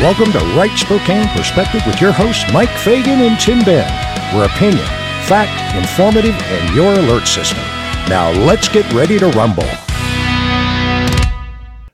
Welcome to Right Spokane Perspective with your hosts, Mike Fagan and Tim Ben. Where opinion, fact, informative, and your alert system. Now let's get ready to rumble.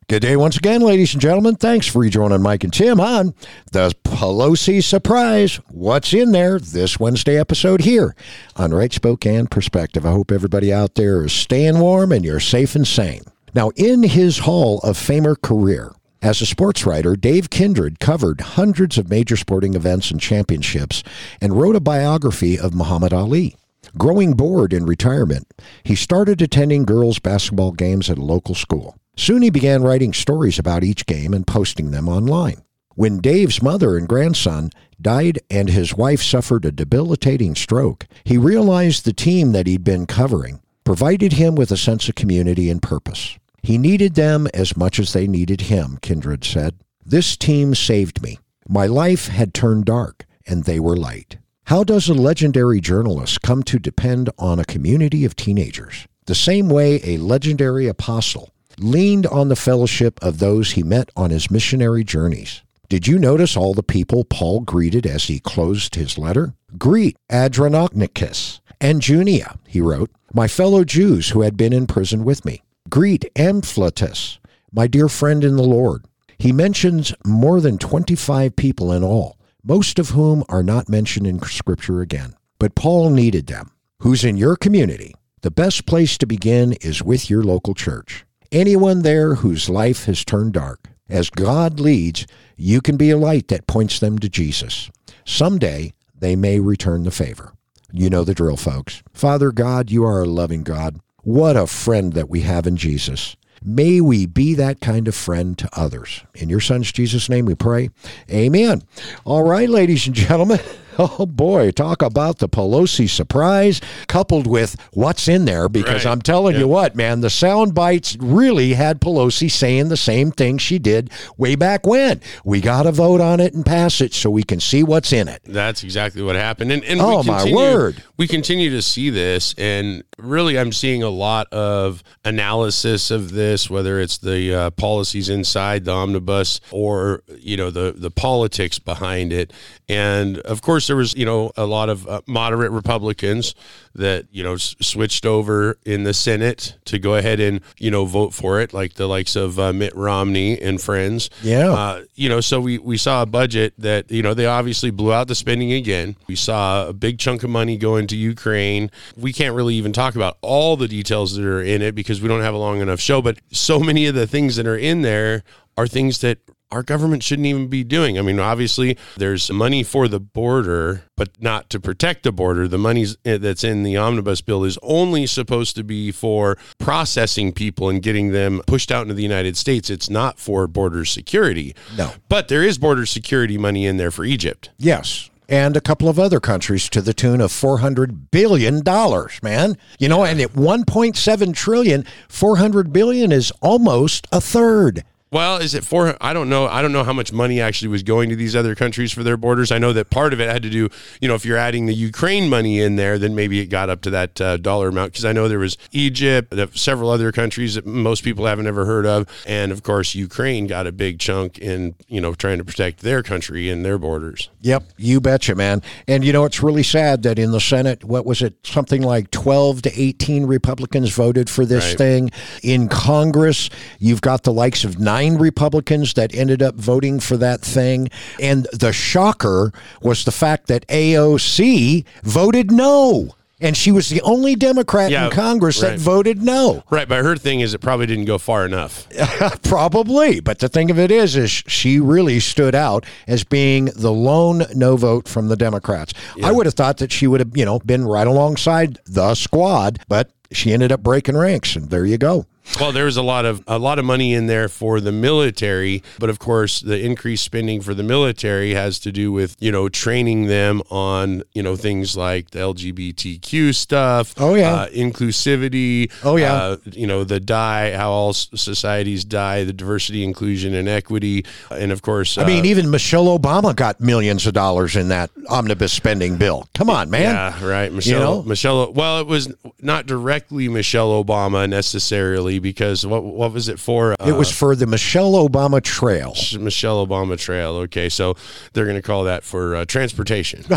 Good day once again, ladies and gentlemen. Thanks for rejoining Mike and Tim on the Pelosi Surprise. What's in there this Wednesday episode here on Right Spokane Perspective. I hope everybody out there is staying warm and you're safe and sane. Now, in his Hall of Famer career, as a sports writer, Dave Kindred covered hundreds of major sporting events and championships and wrote a biography of Muhammad Ali. Growing bored in retirement, he started attending girls' basketball games at a local school. Soon he began writing stories about each game and posting them online. When Dave's mother and grandson died and his wife suffered a debilitating stroke, he realized the team that he'd been covering provided him with a sense of community and purpose. He needed them as much as they needed him, Kindred said. This team saved me. My life had turned dark, and they were light. How does a legendary journalist come to depend on a community of teenagers? The same way a legendary apostle leaned on the fellowship of those he met on his missionary journeys. Did you notice all the people Paul greeted as he closed his letter? Greet Andronicus and Junia, he wrote, my fellow Jews who had been in prison with me. Greet Ampliatus, my dear friend in the Lord. He mentions more than 25 people in all, most of whom are not mentioned in Scripture again. But Paul needed them. Who's in your community? The best place to begin is with your local church. Anyone there whose life has turned dark. As God leads, you can be a light that points them to Jesus. Someday, they may return the favor. You know the drill, folks. Father God, you are a loving God. What a friend that we have in Jesus. May we be that kind of friend to others. In your son's Jesus' name we pray. Amen. All right, ladies and gentlemen. Oh boy, talk about the Pelosi surprise coupled with what's in there because Right. I'm telling you what, man, the sound bites really had Pelosi saying the same thing she did way back when. We got to vote on it and pass it so we can see what's in it. That's exactly what happened. And, and Oh, we my word. We continue to see this, and really, I'm seeing a lot of analysis of this, whether it's the uh, policies inside the omnibus or you know the the politics behind it. And of course, there was you know a lot of uh, moderate Republicans that you know s- switched over in the Senate to go ahead and you know vote for it, like the likes of uh, Mitt Romney and friends. Yeah. Uh, you know, so we, we saw a budget that, you know, they obviously blew out the spending again. We saw a big chunk of money go into Ukraine. We can't really even talk about all the details that are in it because we don't have a long enough show, but so many of the things that are in there are things that our government shouldn't even be doing. I mean, obviously, there's money for the border, but not to protect the border. The money eh, that's in the omnibus bill is only supposed to be for processing people and getting them pushed out into the United States. It's not for border security. No. But there is border security money in there for Egypt. Yes. And a couple of other countries to the tune of $400 billion, man. You know, and at 1.7 trillion, 400 billion is almost a third. Well, is it for? I don't know. I don't know how much money actually was going to these other countries for their borders. I know that part of it had to do, you know, if you're adding the Ukraine money in there, then maybe it got up to that uh, dollar amount. Because I know there was Egypt, several other countries that most people haven't ever heard of, and of course Ukraine got a big chunk in, you know, trying to protect their country and their borders. Yep, you betcha, man. And you know, it's really sad that in the Senate, what was it, something like 12 to 18 Republicans voted for this Right. thing. In Congress, you've got the likes of nine Republicans that ended up voting for that thing. And the shocker was the fact that AOC voted no. And she was the only Democrat Yeah, in Congress that voted no. Right, but her thing is it probably didn't go far enough. Probably, but the thing of it is, is she really stood out as being the lone no vote from the Democrats. I would have thought that she would have, you know, been right alongside the squad, but she ended up breaking ranks, and there you go. Well, there was a lot of a lot of money in there for the military, but of course, the increased spending for the military has to do with you know training them on you know things like the LGBTQ stuff. Oh, yeah. uh, inclusivity. Oh, yeah. uh, you know the die, how all societies die, the diversity, inclusion, and equity, and of course, I mean, even Michelle Obama got millions of dollars in that omnibus spending bill. Come on, man. Yeah, right. Michelle. know? Michelle. Well, it was not directly Michelle Obama necessarily, because what what was it for? it was for the Michelle Obama Trail. Michelle Obama Trail. Okay, so they're going to call that for uh, transportation.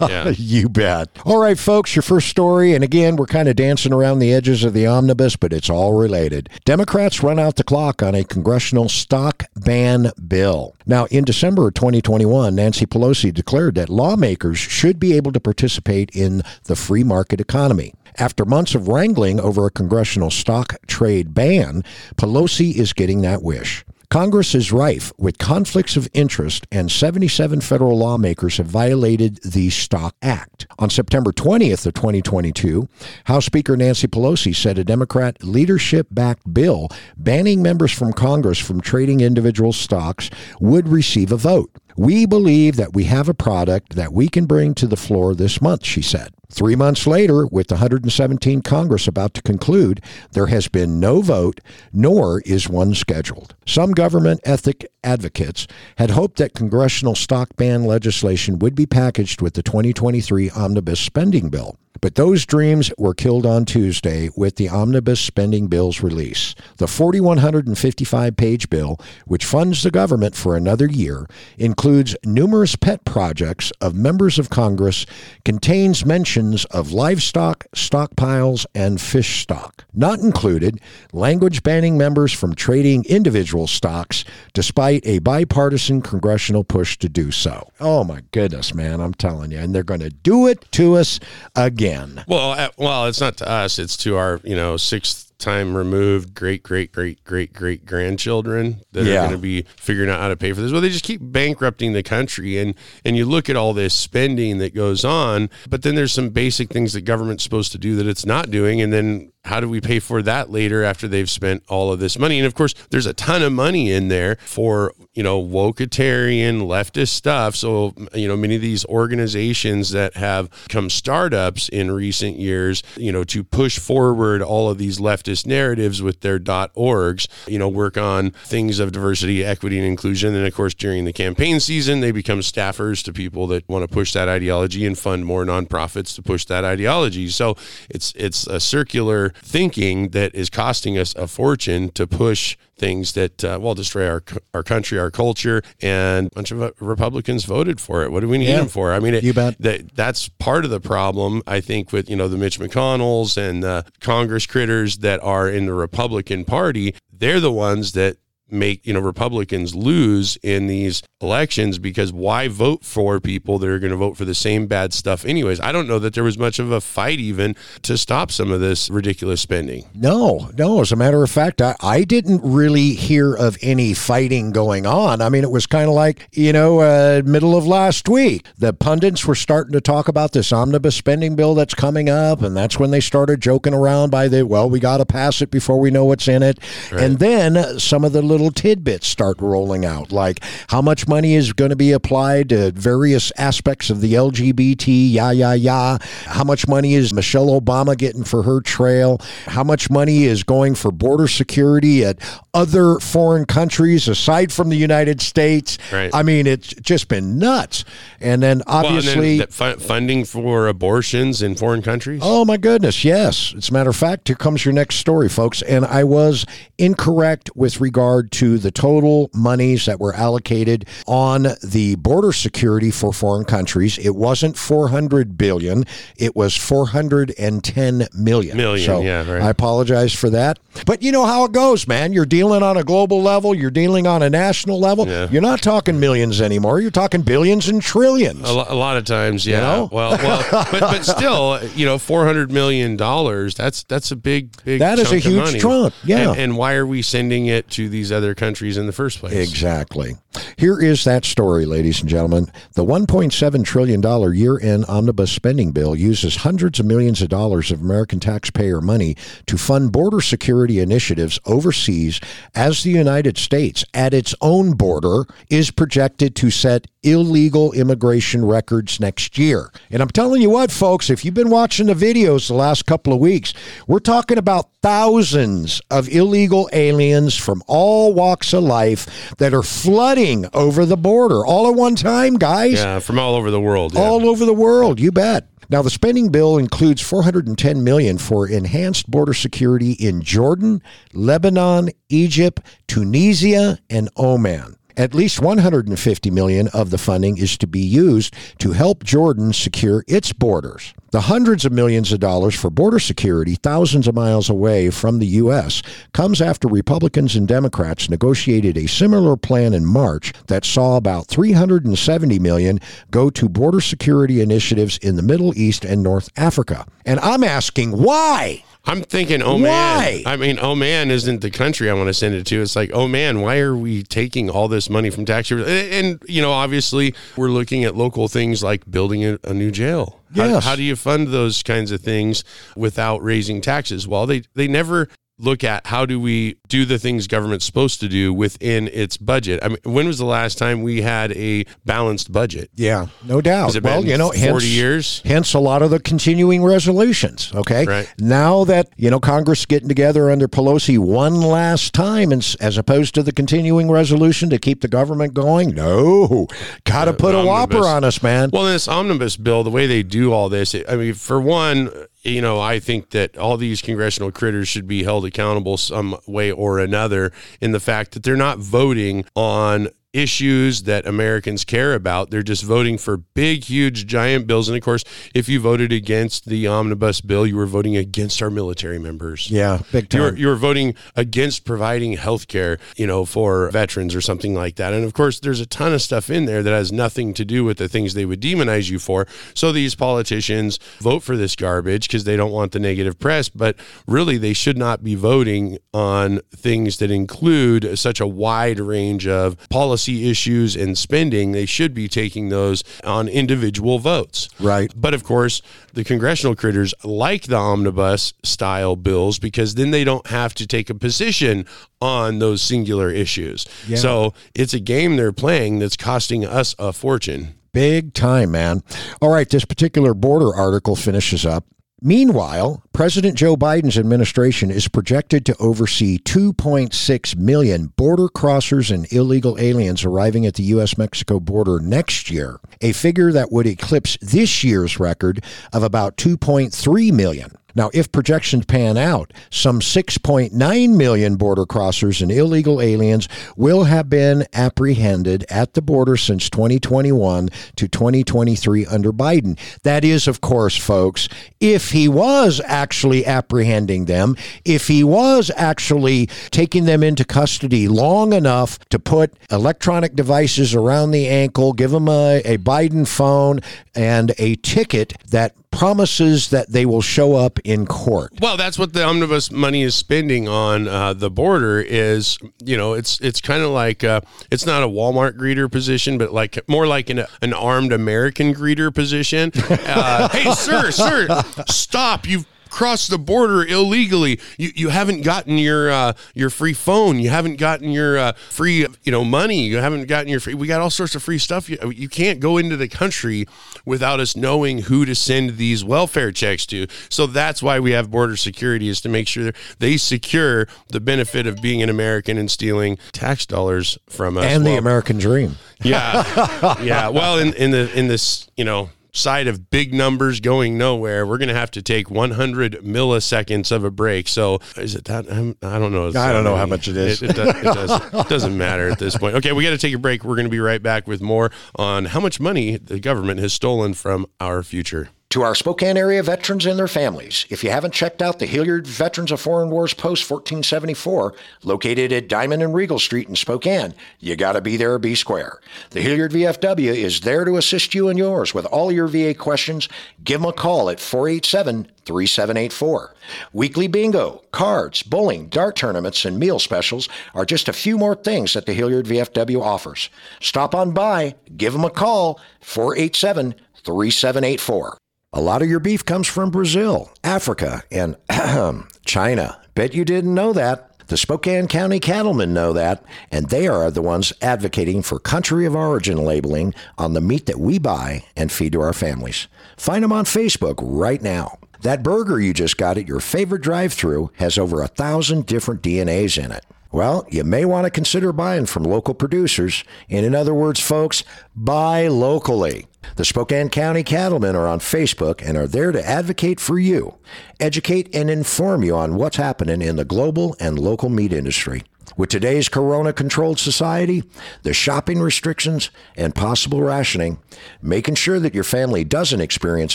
yeah. You bet. All right, folks, your first story. And again, we're kind of dancing around the edges of the omnibus, but it's all related. Democrats run out the clock on a congressional stock ban bill. Now, in December of 2021, Nancy Pelosi declared that lawmakers should be able to participate in the free market economy. After months of wrangling over a congressional stock trade ban, Pelosi is getting that wish. Congress is rife with conflicts of interest, and 77 federal lawmakers have violated the Stock Act. On September 20th of 2022, House Speaker Nancy Pelosi said a Democrat leadership-backed bill banning members from Congress from trading individual stocks would receive a vote. We believe that we have a product that we can bring to the floor this month, she said. Three months later, with the 117 Congress about to conclude, there has been no vote, nor is one scheduled. Some government ethic advocates had hoped that congressional stock ban legislation would be packaged with the 2023 omnibus spending bill. But those dreams were killed on Tuesday with the omnibus spending bill's release. The 4,155 page bill, which funds the government for another year, includes numerous pet projects of members of Congress, contains mentions of livestock, stockpiles, and fish stock. Not included, language banning members from trading individual stocks, despite a bipartisan congressional push to do so. Oh my goodness, man, I'm telling you. And they're going to do it to us again. Well, uh, well, it's not to us; it's to our, you know, sixth time removed great great great great great grandchildren that yeah. are going to be figuring out how to pay for this. Well they just keep bankrupting the country and and you look at all this spending that goes on but then there's some basic things that government's supposed to do that it's not doing and then how do we pay for that later after they've spent all of this money? And of course, there's a ton of money in there for, you know, wokeitarian, leftist stuff. So, you know, many of these organizations that have come startups in recent years, you know, to push forward all of these leftist narratives with their dot .orgs, you know, work on things of diversity, equity, and inclusion. And of course, during the campaign season, they become staffers to people that want to push that ideology and fund more nonprofits to push that ideology. So it's it's a circular thinking that is costing us a fortune to push things that uh, well destroy our our country, our culture, and a bunch of uh, Republicans voted for it. What do we need yeah, them for? I mean, it, you bet. That, that's part of the problem. I think with you know the Mitch McConnells and the Congress critters that are in the Republican Party, they're the ones that make you know Republicans lose in these elections because why vote for people that are going to vote for the same bad stuff anyways? I don't know that there was much of a fight even to stop some of this ridiculous spending. No no. As a matter of fact I, I didn't really hear of any fighting going on. I mean it was kind of like you know uh, middle of last week. The pundits were starting to talk about this omnibus spending bill that's coming up and that's when they started joking around by the well we got to pass it before we know what's in it. Right. and then some of the little little tidbits start rolling out, like how much money is going to be applied to various aspects of the LGBT, yah, yah, yah. How much money is Michelle Obama getting for her trail? How much money is going for border security at other foreign countries aside from the United States? Right. I mean, it's just been nuts. And then obviously. Well, and then funding for abortions in foreign countries? Oh, my goodness. Yes. As a matter of fact, here comes your next story, folks. And I was incorrect with regard to the total monies that were allocated on the border security for foreign countries. It wasn't 400 billion, it was 410 million. Million, so yeah, right. I apologize for that. But you know how it goes, man. You're dealing on a global level, you're dealing on a national level. Yeah. You're not talking millions anymore. You're talking billions and trillions. A, lo- a lot of times, yeah. You know? Well, well, but, but still, you know, 400 million dollars, that's that's a big big That is a huge chunk. Yeah. And, and why are we sending it to these other other countries in the first place. Exactly. Here is that story, ladies and gentlemen. The $1.7 trillion year end omnibus spending bill uses hundreds of millions of dollars of American taxpayer money to fund border security initiatives overseas as the United States, at its own border, is projected to set illegal immigration records next year. And I'm telling you what, folks, if you've been watching the videos the last couple of weeks, we're talking about thousands of illegal aliens from all walks of life that are flooding coming over the border all at one time, guys. Yeah, from all over the world. Yeah. All over the world, you bet. Now the spending bill includes 410 million for enhanced border security in Jordan, Lebanon, Egypt, Tunisia, and Oman. At least 150 million of the funding is to be used to help Jordan secure its borders. The hundreds of millions of dollars for border security thousands of miles away from the U.S. comes after Republicans and Democrats negotiated a similar plan in March that saw about 370 million go to border security initiatives in the Middle East and North Africa. And I'm asking why? I'm thinking, oh Why? man. I mean, oh man isn't the country I want to send it to. It's like, oh man, why are we taking all this money from taxpayers? And, and, you know, obviously, we're looking at local things like building a, a new jail. How, how do you fund those kinds of things without raising taxes? Well, they they never look at how do we do the things government's supposed to do within its budget. I mean, when was the last time we had a balanced budget? Yeah, no doubt. Well, been you know, 40 hence, years? Hence a lot of the continuing resolutions. Okay. Right. Now that, you know, Congress getting together under Pelosi one last time and, as opposed to the continuing resolution to keep the government going. No. Got to put a whopper on us, man. Well, this omnibus bill, the way they do all this, I mean, for one, you know, I think that all these congressional critters should be held accountable some way or another in the fact that they're not voting on issues that Americans care about. They're just voting for big, huge, giant bills. And of course, if you voted against the omnibus bill, you were voting against our military members. yeah, big time. You were, you're voting against providing health care, you know, for veterans or something like that. And of course, there's a ton of stuff in there that has nothing to do with the things they would demonize you for. So these politicians vote for this garbage because they don't want the negative press. But really, they should not be voting on things that include such a wide range of policy issues and spending. They should be taking those on individual votes. Right. But of course, the congressional critters like the omnibus style bills because then they don't have to take a position on those singular issues. So it's a game they're playing that's costing us a fortune. Big time, man. All right, this particular border article finishes up. Meanwhile, President Joe Biden's administration is projected to oversee 2.6 million border crossers and illegal aliens arriving at the U.S. Mexico border next year, a figure that would eclipse this year's record of about 2.3 million. Now, if projections pan out, some 6.9 million border crossers and illegal aliens will have been apprehended at the border since 2021 to 2023 under Biden. That is, of course, folks, if he was actually apprehending them, if he was actually taking them into custody long enough to put electronic devices around the ankle, give them a, a Biden phone, and a ticket that promises that they will show up in court. Well, that's what the omnibus money is spending on uh, the border. Is you know, it's it's kind of like uh, it's not a Walmart greeter position, but like more like an an armed American greeter position. Uh, hey, sir, sir, stop! You've crossed the border illegally. You you haven't gotten your uh, your free phone. You haven't gotten your uh, free you know money. You haven't gotten your free. We got all sorts of free stuff. You, you can't go into the country without us knowing who to send these welfare checks to. So that's why we have border security is to make sure they secure the benefit of being an American and stealing tax dollars from us. And the American dream. yeah, yeah. Well, in in the in this you know side of big numbers going nowhere, we're gonna have to take 100 milliseconds of a break. So is it that? I'm- I don't know. I don't know how much it is. It, it, does, it, does, it doesn't matter at this point. Okay, we got to take a break. We're gonna be right back with more on how much money the government has stolen from our future. To our Spokane area veterans and their families, if you haven't checked out the Hilliard Veterans of Foreign Wars Post 1474, located at Diamond and Regal Street in Spokane, you got to be there be square. The Hilliard VFW is there to assist you and yours with all your VA questions. Give them a call at 487 3784. Weekly bingo, cards, bowling, dart tournaments, and meal specials are just a few more things that the Hilliard VFW offers. Stop on by, give them a call, 487 3784. A lot of your beef comes from Brazil, Africa, and China. Bet you didn't know that. The Spokane County cattlemen know that, and they are the ones advocating for country of origin labeling on the meat that we buy and feed to our families. Find them on Facebook right now. That burger you just got at your favorite drive through has over a thousand different DNAs in it. Well, you may want to consider buying from local producers. And in other words, folks, buy locally. The Spokane County Cattlemen are on Facebook and are there to advocate for you, educate, and inform you on what's happening in the global and local meat industry. With today's corona controlled society, the shopping restrictions, and possible rationing, making sure that your family doesn't experience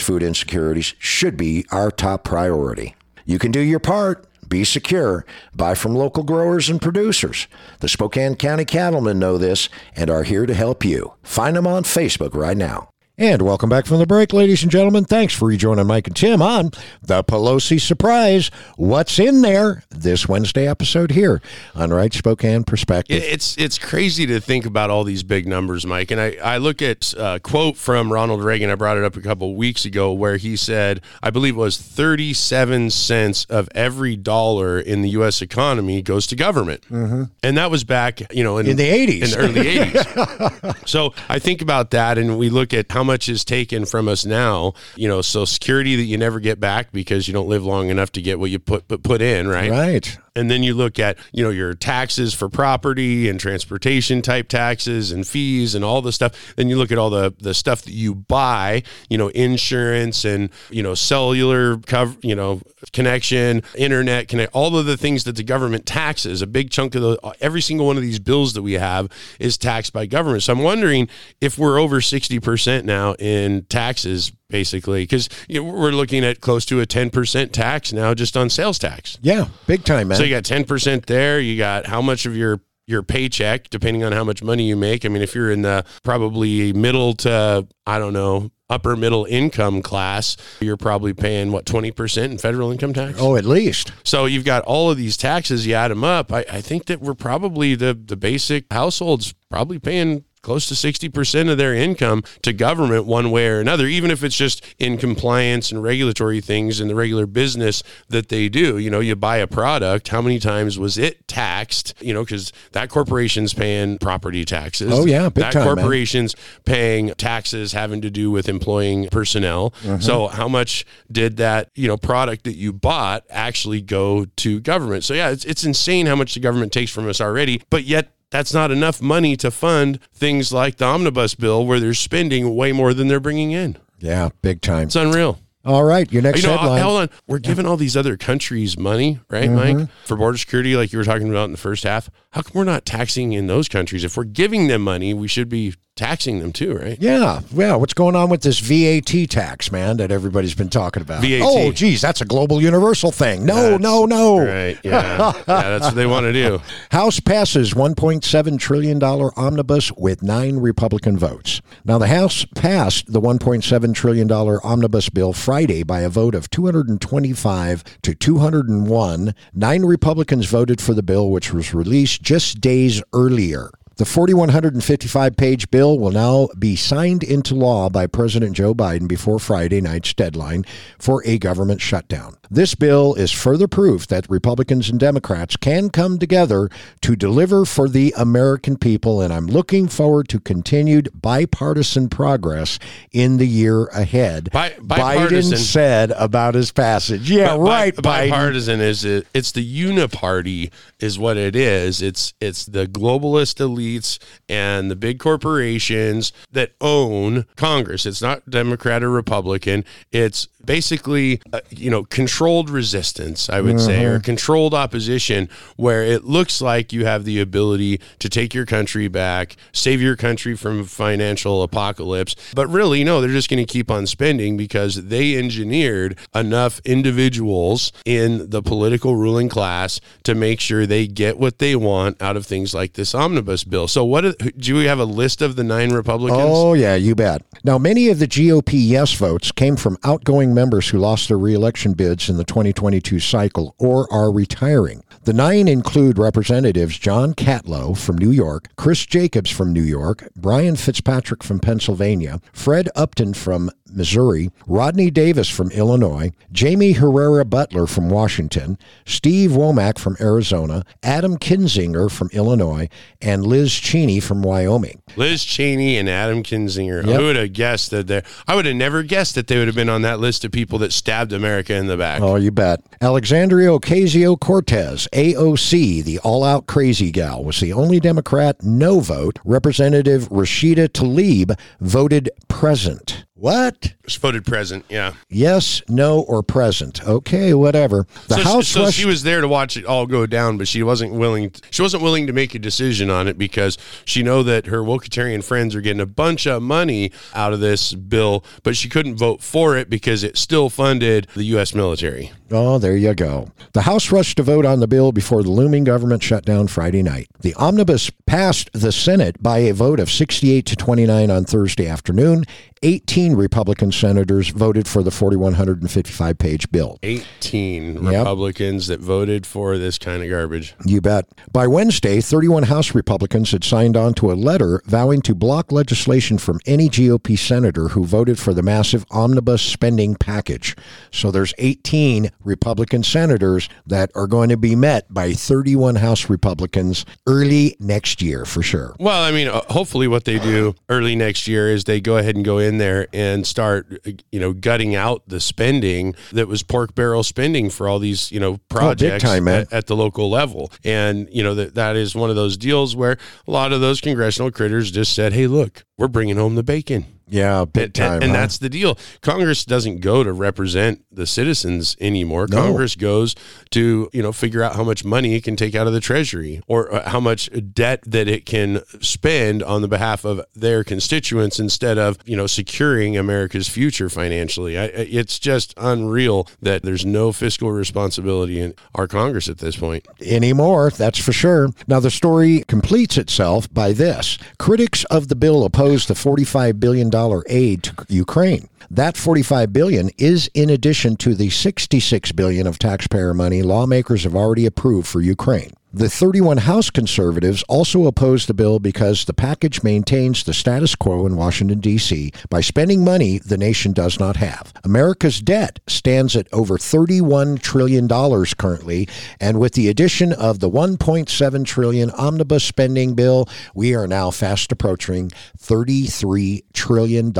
food insecurities should be our top priority. You can do your part. Be secure. Buy from local growers and producers. The Spokane County Cattlemen know this and are here to help you. Find them on Facebook right now. And welcome back from the break, ladies and gentlemen. Thanks for rejoining Mike and Tim on the Pelosi Surprise. What's in there this Wednesday episode here on Right Spokane Perspective? It's it's crazy to think about all these big numbers, Mike. And I, I look at a quote from Ronald Reagan. I brought it up a couple weeks ago where he said, I believe it was 37 cents of every dollar in the U.S. economy goes to government. Mm-hmm. And that was back, you know, in, In the 80s. In the early 80s. so I think about that and we look at how much is taken from us now, you know, so security that you never get back because you don't live long enough to get what you put put, put in, right? Right. And then you look at, you know, your taxes for property and transportation type taxes and fees and all the stuff. Then you look at all the the stuff that you buy, you know, insurance and, you know, cellular cover, you know, connection, internet connect, all of the things that the government taxes. A big chunk of the every single one of these bills that we have is taxed by government. So I'm wondering if we're over 60% now in taxes basically because you know, we're looking at close to a 10% tax now just on sales tax Yeah, big time, man. so you got 10% there you got how much of your your paycheck depending on how much money you make i mean if you're in the probably middle to i don't know upper middle income class you're probably paying what 20% in federal income tax oh, at least. so you've got all of these taxes you add them up i, I think that we're probably the the basic households probably paying close to 60% of their income to government one way or another even if it's just in compliance and regulatory things in the regular business that they do. You know you buy a product how many times was it taxed? You know because that corporation's paying property taxes. Oh, yeah, big that time, man. corporation's paying taxes having to do with employing personnel. Mm-hmm. so how much did that you know product that you bought actually go to government? So yeah it's, it's insane how much the government takes from us already but yet that's not enough money to fund things like the omnibus bill where they're spending way more than they're bringing in Yeah, big time. it's unreal All right, your next you know, headline. hold on. We're giving all these other countries money, right, Mm-hmm. Mike, for border security, like you were talking about in the first half. How come we're not taxing in those countries? If we're giving them money, we should be taxing them too, right? Yeah, yeah. What's going on with this VAT tax, man, that everybody's been talking about? VAT. Oh, geez, that's a global universal thing. No, That's- no, no. Right. Yeah. yeah. That's what they want to do. House passes $1.7 trillion omnibus with nine Republican votes. Now, the House passed the $1.7 trillion omnibus bill Friday by a vote of 225 to 201. Nine Republicans voted for the bill, which was released just days earlier. The 4,155 page bill will now be signed into law by President Joe Biden before Friday night's deadline for a government shutdown. This bill is further proof that Republicans and Democrats can come together to deliver for the American people, and I'm looking forward to continued bipartisan progress in the year ahead. Bi- Biden said about his passage. Yeah, bi- right, Biden. bipartisan is it, it's the uniparty is what it is. It's it's the globalist elites and the big corporations that own Congress. It's not Democrat or Republican. It's basically uh, you know controlled resistance, I would say, or uh-huh. controlled opposition, where it looks like you have the ability to take your country back, save your country from financial apocalypse. But really, no, they're just going to keep on spending because they engineered enough individuals in the political ruling class to make sure they get what they want out of things like this omnibus bill. So, what do we have a list of the nine Republicans? Oh, yeah, you bet. Now, many of the GOP yes votes came from outgoing members who lost their reelection bids in the 2022 cycle or are retiring. The nine include Representatives John Katko from New York, Chris Jacobs from New York, Brian Fitzpatrick from Pennsylvania, Fred Upton from Missouri, Rodney Davis from Illinois, Jaime Herrera Beutler from Washington, Steve Womack from Arizona, Adam Kinzinger from Illinois, and Liz Cheney from Wyoming. Liz Cheney and Adam Kinzinger. Yep. Who would have guessed that they I would have never guessed that they would have been on that list of people that stabbed America in the back. Oh, you bet. Alexandria Ocasio Cortez, AOC, the all out crazy gal, was the only Democrat no vote. Representative Rashida Tlaib voted present. What? She voted present, yeah. Yes, no, or present. Okay, whatever. The so House. She, so she was there to watch it all go down, but she wasn't willing. She wasn't willing to make a decision on it because she know that her Wokatarian friends are getting a bunch of money out of this bill, but she couldn't vote for it because it still funded the U.S. military. Oh, there you go. The House rushed to vote on the bill before the looming government shutdown Friday night. The omnibus passed the Senate by a vote of 68 to 29 on Thursday afternoon. 18 Republican senators voted for the 4,155 page bill. 18 yep. Republicans that voted for this kind of garbage. You bet. By Wednesday, 31 House Republicans had signed on to a letter vowing to block legislation from any GOP senator who voted for the massive omnibus spending package. So there's 18 Republican senators that are going to be met by 31 House Republicans early next year for sure. Well, I mean, uh, hopefully what they do early next year is they go ahead and go in there and start, you know, gutting out the spending that was pork barrel spending for all these, you know, projects oh, time, at, at, the local level. And, you know, that, that is one of those deals where a lot of those congressional critters just said, hey, look, we're bringing home the bacon. Yeah, big time. And, and huh? that's the deal. Congress doesn't go to represent the citizens anymore. No. Congress goes to, you know, figure out how much money it can take out of the treasury or uh, how much debt that it can spend on the behalf of their constituents instead of, you know, securing America's future financially. I, it's just unreal that there's no fiscal responsibility in our Congress at this point. Anymore, that's for sure. Now the story completes itself by this. Critics of the bill oppose the 45 billion aid to Ukraine. That 45 billion is in addition to the 66 billion of taxpayer money lawmakers have already approved for Ukraine. The 31 House conservatives also oppose the bill because the package maintains the status quo in Washington, D.C. by spending money the nation does not have. America's debt stands at over $31 trillion currently, and with the addition of the 1.7 trillion omnibus spending bill, we are now fast approaching $33 trillion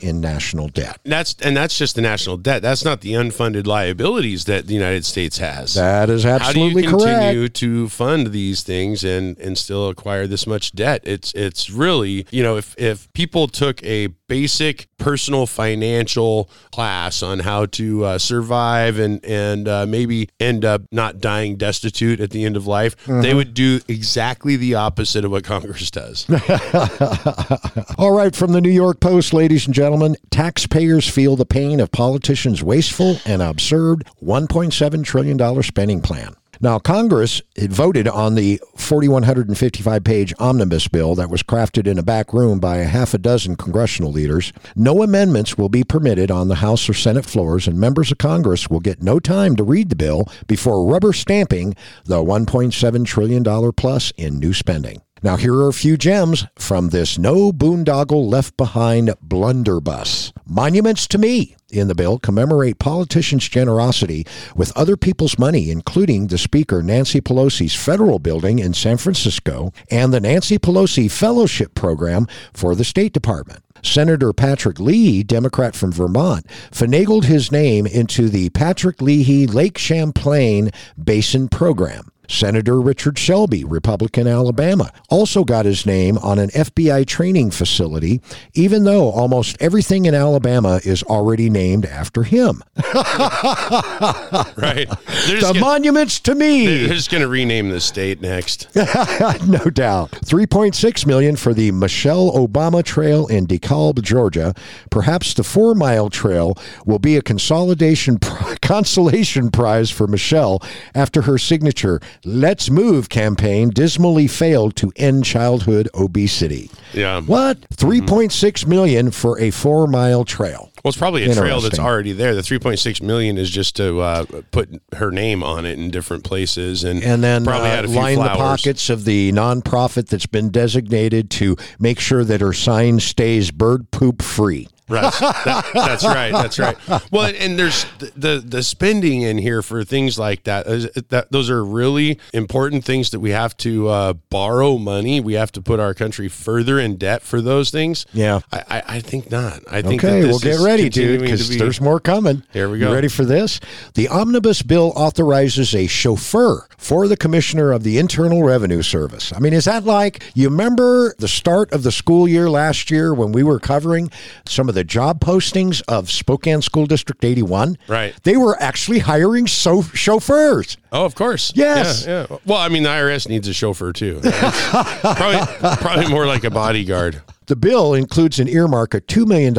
in national debt. That's And that's just the national debt. That's not the unfunded liabilities that the United States has. That is absolutely correct. How do you continue correct. to fund these things and and still acquire this much debt. It's it's really you know if if people took a basic personal financial class on how to uh, survive and and uh, maybe end up not dying destitute at the end of life, mm-hmm. they would do exactly the opposite of what Congress does. All right, from the New York Post, ladies and gentlemen, taxpayers feel the pain of politicians' wasteful and absurd $1.7 trillion spending plan. Now, Congress had voted on the 4,155 page omnibus bill that was crafted in a back room by a half a dozen congressional leaders. No amendments will be permitted on the House or Senate floors, and members of Congress will get no time to read the bill before rubber stamping the $1.7 trillion plus in new spending. Now, here are a few gems from this no boondoggle left behind blunderbuss. Monuments to me in the bill commemorate politicians' generosity with other people's money, including the Speaker Nancy Pelosi's federal building in San Francisco and the Nancy Pelosi Fellowship Program for the State Department. Senator Patrick Leahy, Democrat from Vermont, finagled his name into the Patrick Leahy Lake Champlain Basin Program. Senator Richard Shelby, Republican Alabama, also got his name on an FBI training facility, even though almost everything in Alabama is already named after him. right. the gonna, monuments to me. They're just going to rename the state next. no doubt. 3.6 million for the Michelle Obama Trail in DeKalb, Georgia. Perhaps the 4-mile trail will be a consolidation consolation prize for Michelle after her signature Let's Move campaign dismally failed to end childhood obesity. Yeah. What? Mm-hmm. Three point six million for a four mile trail. Well, it's probably a trail that's already there. The 3.6 million is just to uh, put her name on it in different places, and and then probably uh, line flowers. the pockets of the nonprofit that's been designated to make sure that her sign stays bird poop free. Right. That- that's right. That's right. Well, and there's the, the the spending in here for things like that. That those are really important things that we have to uh, borrow money. We have to put our country further in debt for those things. Yeah. I, I, I think not. I think Okay, that well, get ready, dude, because be- there's more coming. Here we You go. ready for this? The omnibus bill authorizes a chauffeur for the commissioner of the Internal Revenue Service. I mean, is that like you remember the start of the school year last year when we were covering some of the job postings of Spokane School District 81? Right. They were actually hiring so- chauffeurs. Oh, of course. Yes. Yeah, yeah. Well, I mean, the IRS needs a chauffeur too. probably, probably more like a bodyguard. The bill includes an earmark of $2 million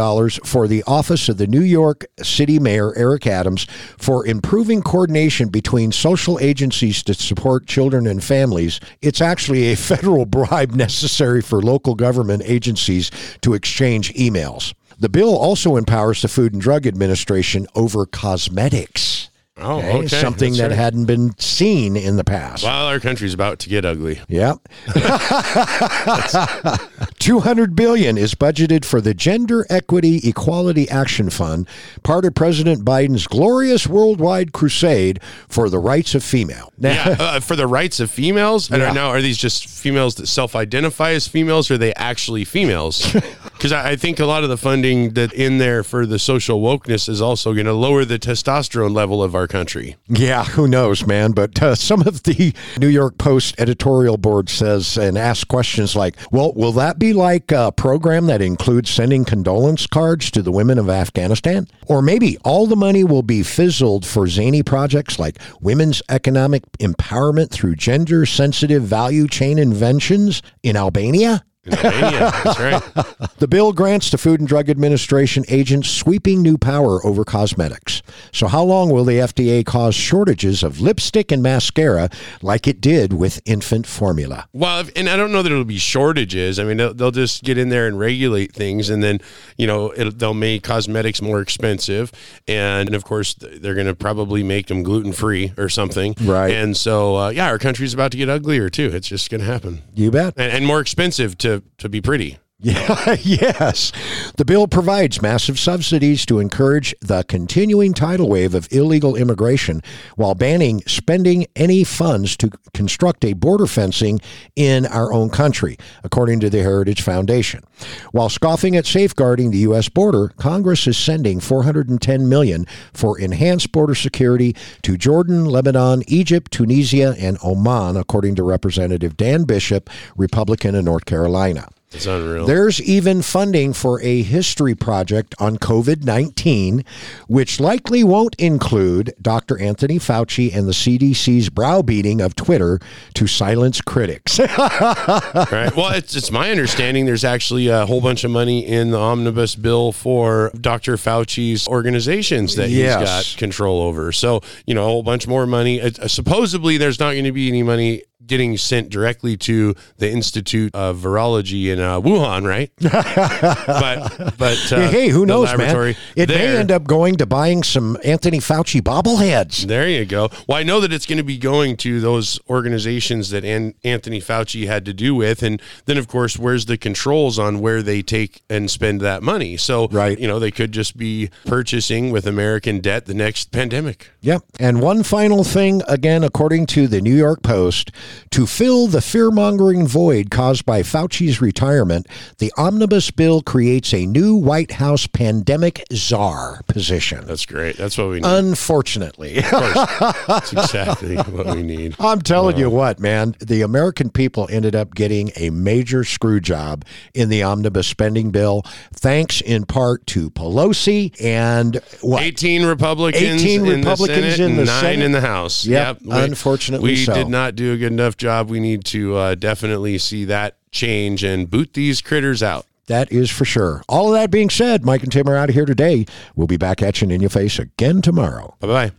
for the office of the New York City Mayor, Eric Adams, for improving coordination between social agencies to support children and families. It's actually a federal bribe necessary for local government agencies to exchange emails. The bill also empowers the Food and Drug Administration over cosmetics. Oh, okay. Something That's that right. hadn't been seen in the past. Well, our country's about to get ugly. Yep. 200 billion is budgeted for the Gender Equity Equality Action Fund, part of President Biden's glorious worldwide crusade for the rights of female. Now, Yeah, uh, for the rights of females. I Yeah. don't know. Are these just females that self-identify as females, or are they actually females? Because I, think a lot of the funding that in there for the social wokeness is also going to lower the testosterone level of our country. yeah, who knows, man? But uh, some of the New York Post editorial board says and asks questions like, well, will that be like a program that includes sending condolence cards to the women of Afghanistan? Or maybe all the money will be fizzled for zany projects like women's economic empowerment through gender sensitive value chain inventions in Albania? In Albania, that's right. The bill grants the Food and Drug Administration agents sweeping new power over cosmetics. So, how long will the FDA cause shortages of lipstick and mascara like it did with infant formula? Well, and I don't know that it'll be shortages. I mean, they'll, they'll just get in there and regulate things, and then you know it'll, they'll make cosmetics more expensive, and, and of course they're going to probably make them gluten free or something. Right. And so, uh, yeah, our country's about to get uglier too. It's just going to happen, You bet. and, and more expensive to to be pretty. Yes. The bill provides massive subsidies to encourage the continuing tidal wave of illegal immigration while banning spending any funds to construct a border fencing in our own country, according to the Heritage Foundation. While scoffing at safeguarding the US border, Congress is sending 410 million for enhanced border security to Jordan, Lebanon, Egypt, Tunisia, and Oman, according to Representative Dan Bishop, Republican of North Carolina. It's unreal. There's even funding for a history project on COVID 19, which likely won't include Dr. Anthony Fauci and the CDC's browbeating of Twitter to silence critics. right. Well, it's, it's my understanding there's actually a whole bunch of money in the omnibus bill for Dr. Fauci's organizations that Yes. he's got control over. So, you know, a whole bunch more money. Uh, supposedly, there's not going to be any money getting sent directly to the Institute of Virology in uh, Wuhan, right? but, but uh, hey, who knows, man? It may end up going to buying some Anthony Fauci bobbleheads. There you go. Well, I know that it's going to be going to those organizations that An- Anthony Fauci had to do with, and then of course, where's the controls on where they take and spend that money? So, Right. you know, they could just be purchasing with American debt the next pandemic. Yep. And one final thing, again, according to the New York Post, to fill the fear mongering void caused by Fauci's retirement, the omnibus bill creates a new White House pandemic czar position. That's great. That's what we need. Unfortunately. That's exactly what we need. I'm telling you what, man, the American people ended up getting a major screw job in the omnibus spending bill, thanks in part to Pelosi and what? 18 Republicans 18 Republicans in the Senate in the nine Senate. in the House. Yep, We- unfortunately We so. did not do a good enough job. We need to uh, definitely see that change and boot these critters out. That is for sure. All of that being said, Mike and Tim are out of here today. We'll be back at you in your face again tomorrow. Bye bye.